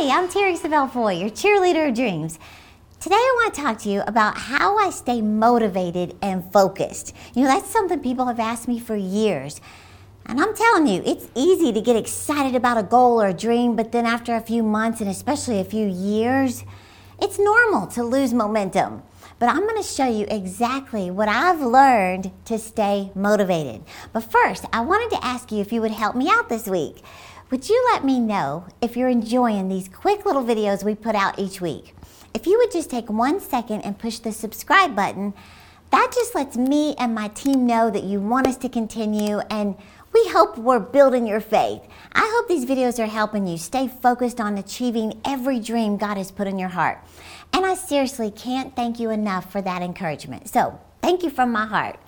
Hey, I'm Terri Savelle Foy, your cheerleader of dreams. Today I want to talk to you about how I stay motivated and focused. You know, that's something people have asked me for years. And I'm telling you, it's easy to get excited about a goal or a dream, but then after a few months and especially a few years, it's normal to lose momentum. But I'm going to show you exactly what I've learned to stay motivated. But first, I wanted to ask you if you would help me out this week. Would you let me know if you're enjoying these quick little videos we put out each week? If you would just take one second and push the subscribe button, that just lets me and my team know that you want us to continue and we hope we're building your faith. I hope these videos are helping you stay focused on achieving every dream God has put in your heart. And I seriously can't thank you enough for that encouragement. So, thank you from my heart.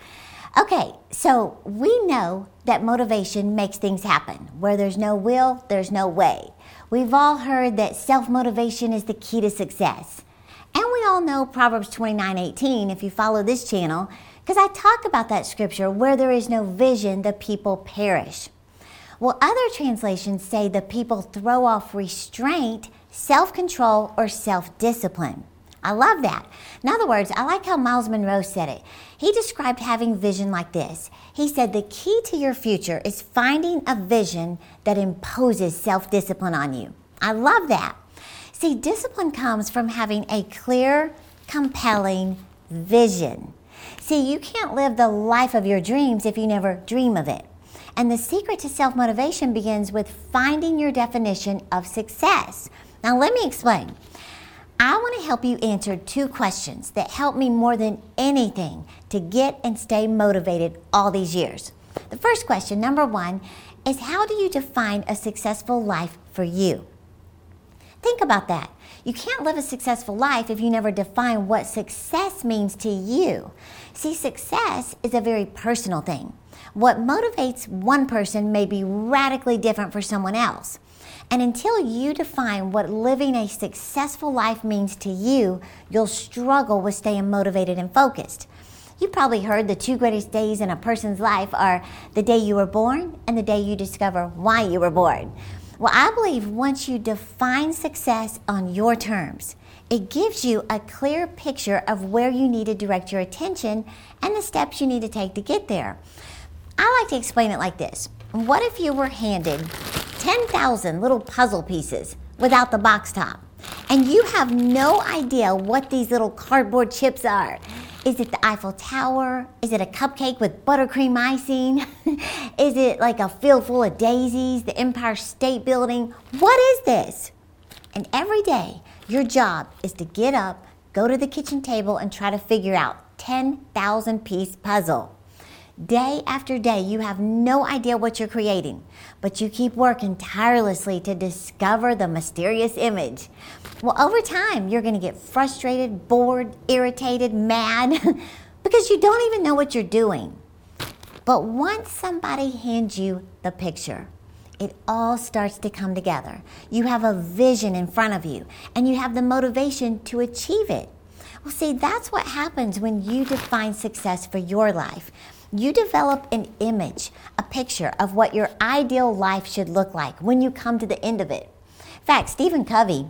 Okay, so we know that motivation makes things happen. Where there's no will, there's no way. We've all heard that self motivation is the key to success. And we all know Proverbs 29 18 if you follow this channel, because I talk about that scripture where there is no vision, the people perish. Well, other translations say the people throw off restraint, self control, or self discipline. I love that. In other words, I like how Myles Munroe said it. He described having vision like this. He said the key to your future is finding a vision that imposes self discipline on you. I love that. See, discipline comes from having a clear, compelling vision. See, you can't live the life of your dreams if you never dream of it. And the secret to self motivation begins with finding your definition of success. Now, let me explain. I want to help you answer two questions that help me more than anything to get and stay motivated all these years. The first question, number one, is how do you define a successful life for you? Think about that. You can't live a successful life if you never define what success means to you. See, success is a very personal thing. What motivates one person may be radically different for someone else. And until you define what living a successful life means to you, you'll struggle with staying motivated and focused. You probably heard the two greatest days in a person's life are the day you were born and the day you discover why you were born. Well, I believe once you define success on your terms, it gives you a clear picture of where you need to direct your attention and the steps you need to take to get there. I like to explain it like this What if you were handed 10,000 little puzzle pieces without the box top. And you have no idea what these little cardboard chips are. Is it the Eiffel Tower? Is it a cupcake with buttercream icing? is it like a field full of daisies, the Empire State Building? What is this? And every day, your job is to get up, go to the kitchen table, and try to figure out 10,000 piece puzzle. Day after day, you have no idea what you're creating, but you keep working tirelessly to discover the mysterious image. Well, over time, you're going to get frustrated, bored, irritated, mad, because you don't even know what you're doing. But once somebody hands you the picture, it all starts to come together. You have a vision in front of you, and you have the motivation to achieve it. Well, see, that's what happens when you define success for your life you develop an image, a picture of what your ideal life should look like when you come to the end of it. In fact, Stephen Covey,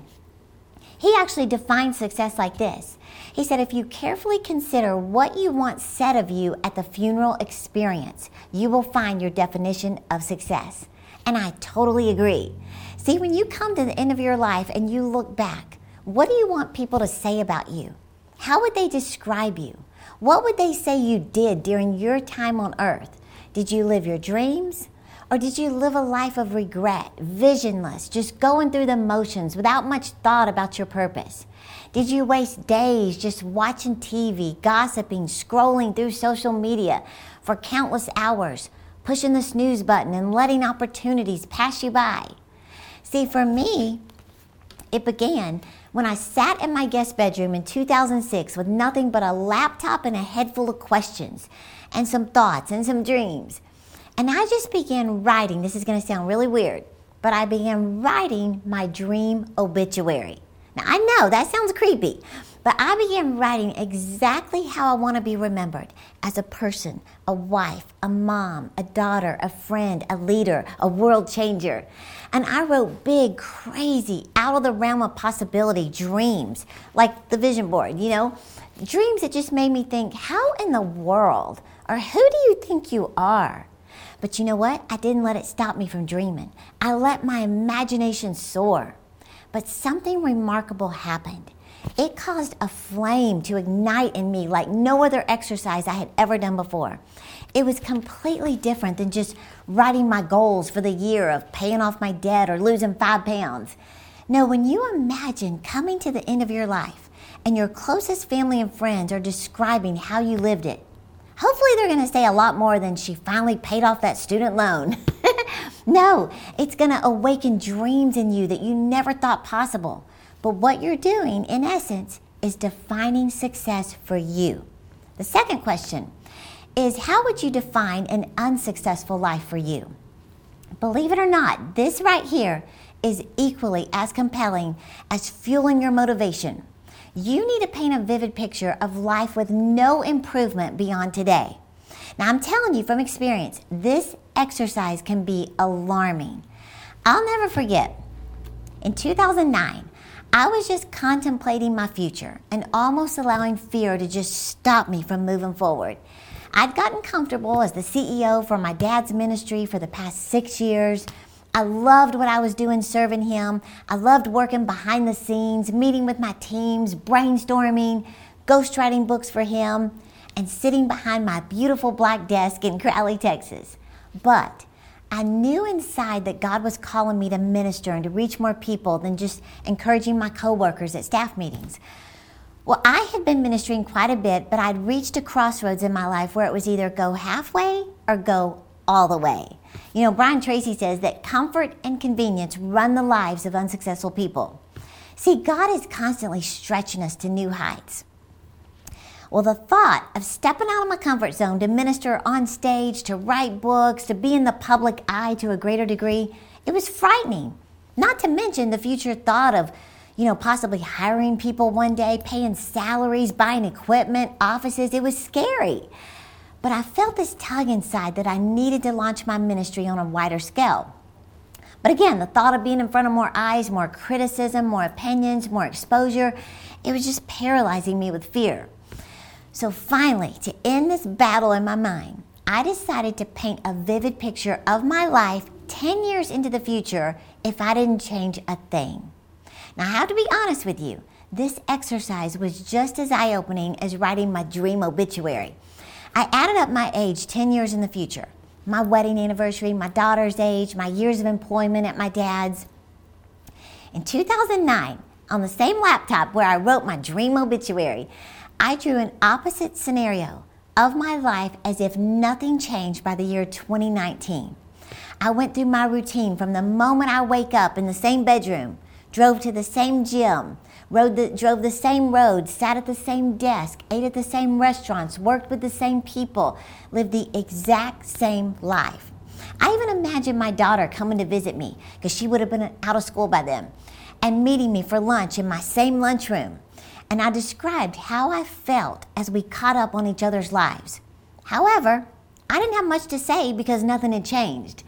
he actually defined success like this. He said, if you carefully consider what you want said of you at the funeral experience, you will find your definition of success. And I totally agree. See, when you come to the end of your life and you look back, what do you want people to say about you? How would they describe you? What would they say you did during your time on earth? Did you live your dreams? Or did you live a life of regret, visionless, just going through the motions without much thought about your purpose? Did you waste days just watching TV, gossiping, scrolling through social media for countless hours, pushing the snooze button and letting opportunities pass you by? See, for me, it began when I sat in my guest bedroom in 2006 with nothing but a laptop and a head full of questions and some thoughts and some dreams. And I just began writing. This is going to sound really weird, but I began writing my dream obituary. Now, I know that sounds creepy, But I began writing exactly how I want to be remembered as a person, a wife, a mom, a daughter, a friend, a leader, a world changer. And I wrote big, crazy, out of the realm of possibility dreams, like the vision board, you know, dreams that just made me think, how in the world, or who do you think you are? But you know what? I didn't let it stop me from dreaming. I let my imagination soar. But something remarkable happened. It caused a flame to ignite in me like no other exercise I had ever done before. It was completely different than just writing my goals for the year of paying off my debt or losing five pounds. No, when you imagine coming to the end of your life and your closest family and friends are describing how you lived it, hopefully they're going to say a lot more than she finally paid off that student loan. no, it's going to awaken dreams in you that you never thought possible. But what you're doing, in essence, is defining success for you. The second question is how would you define an unsuccessful life for you? Believe it or not, this right here is equally as compelling as fueling your motivation. You need to paint a vivid picture of life with no improvement beyond today. Now, I'm telling you from experience, this exercise can be alarming. I'll never forget, in 2009, I was just contemplating my future and almost allowing fear to just stop me from moving forward. I'd gotten comfortable as the CEO for my dad's ministry for the past six years. I loved what I was doing serving him. I loved working behind the scenes, meeting with my teams, brainstorming, ghostwriting books for him, and sitting behind my beautiful black desk in Crowley, Texas. But I knew inside that God was calling me to minister and to reach more people than just encouraging my coworkers at staff meetings. Well, I had been ministering quite a bit, but I'd reached a crossroads in my life where it was either go halfway or go all the way. You know, Brian Tracy says that comfort and convenience run the lives of unsuccessful people. See, God is constantly stretching us to new heights. Well, the thought of stepping out of my comfort zone to minister on stage, to write books, to be in the public eye to a greater degree, it was frightening. Not to mention the future thought of, you know, possibly hiring people one day, paying salaries, buying equipment, offices. It was scary. But I felt this tug inside that I needed to launch my ministry on a wider scale. But again, the thought of being in front of more eyes, more criticism, more opinions, more exposure, it was just paralyzing me with fear. So finally, to end this battle in my mind, I decided to paint a vivid picture of my life 10 years into the future if I didn't change a thing. Now, I have to be honest with you, this exercise was just as eye opening as writing my dream obituary. I added up my age 10 years in the future my wedding anniversary, my daughter's age, my years of employment at my dad's. In 2009, on the same laptop where I wrote my dream obituary, I drew an opposite scenario of my life as if nothing changed by the year 2019. I went through my routine from the moment I wake up in the same bedroom, drove to the same gym, the, drove the same roads, sat at the same desk, ate at the same restaurants, worked with the same people, lived the exact same life. I even imagined my daughter coming to visit me because she would have been out of school by then and meeting me for lunch in my same lunchroom and I described how I felt as we caught up on each other's lives. However, I didn't have much to say because nothing had changed.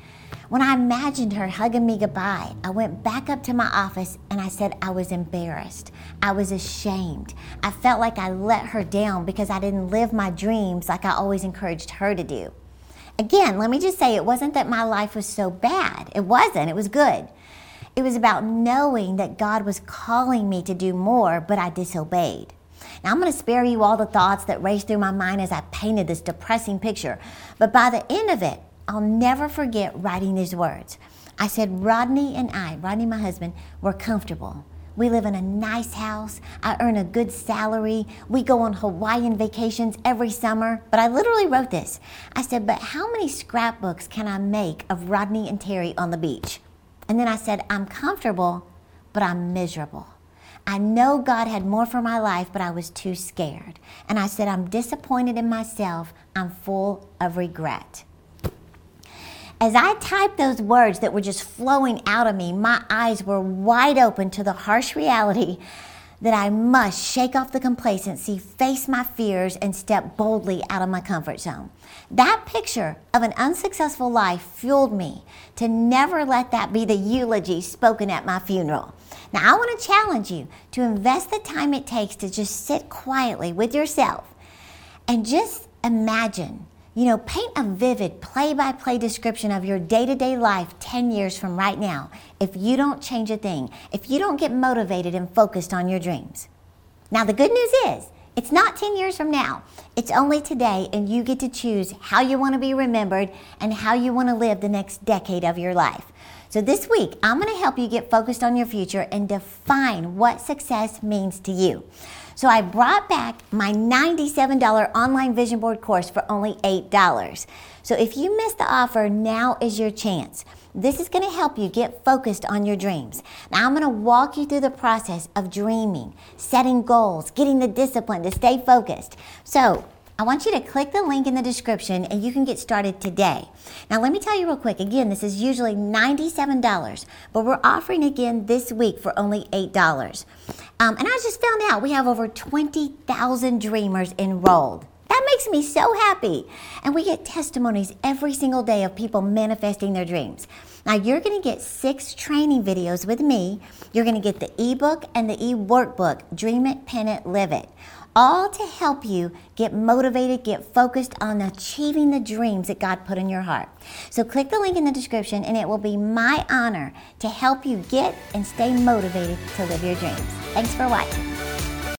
When I imagined her hugging me goodbye, I went back up to my office and I said I was embarrassed. I was ashamed. I felt like I let her down because I didn't live my dreams like I always encouraged her to do. Again, let me just say it wasn't that my life was so bad. It wasn't, it was good. It was about knowing that God was calling me to do more, but I disobeyed. Now, I'm going to spare you all the thoughts that raced through my mind as I painted this depressing picture, but by the end of it, I'll never forget writing these words. I said, Rodney and I, Rodney, my husband, were comfortable. We live in a nice house. I earn a good salary. We go on Hawaiian vacations every summer. But I literally wrote this. I said, But how many scrapbooks can I make of Rodney and Terri on the beach? And then I said, I'm comfortable, but I'm miserable. I know God had more for my life, but I was too scared. And I said, I'm disappointed in myself. I'm full of regret. As I typed those words that were just flowing out of me, my eyes were wide open to the harsh reality that I must shake off the complacency, face my fears, and step boldly out of my comfort zone. That picture of an unsuccessful life fueled me to never let that be the eulogy spoken at my funeral. Now, I want to challenge you to invest the time it takes to just sit quietly with yourself and just imagine you know, paint a vivid play by play description of your day to day life 10 years from right now if you don't change a thing, if you don't get motivated and focused on your dreams. Now, the good news is, it's not 10 years from now. It's only today, and you get to choose how you want to be remembered and how you want to live the next decade of your life. So, this week, I'm going to help you get focused on your future and define what success means to you. So I brought back my $97 online vision board course for only $8. So if you missed the offer, now is your chance. This is going to help you get focused on your dreams. Now, I'm going to walk you through the process of dreaming, setting goals, getting the discipline to stay focused. So, I want you to click the link in the description and you can get started today. Now, let me tell you real quick again, this is usually $97, but we're offering again this week for only $8. Um, and I just found out we have over 20,000 dreamers enrolled. That makes me so happy. And we get testimonies every single day of people manifesting their dreams. Now, you're going to get six training videos with me. You're going to get the ebook and the e workbook Dream It, Pin It, Live It all to help you get motivated, get focused on achieving the dreams that God put in your heart. So click the link in the description and it will be my honor to help you get and stay motivated to live your dreams. Thanks for watching.